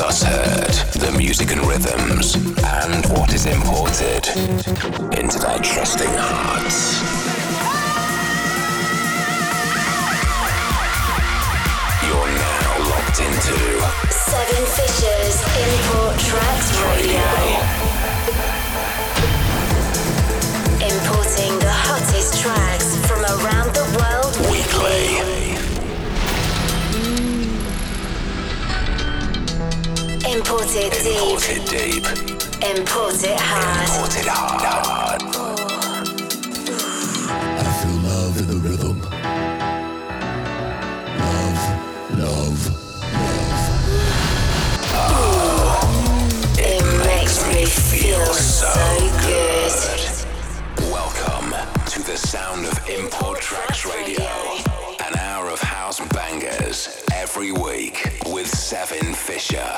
thus heard the music and rhythms and what is imported into their trusting hearts. You're now locked into Seven Fishers Import Tracks Radio. Importing the hottest tracks from around the world Imported deep, Imported deep, imported hard. imported hard. I feel love in the rhythm. Love, love, It makes me feel so good. Welcome to the sound of Import Tracks Radio. An hour of house bangers every week with Seven Fisher.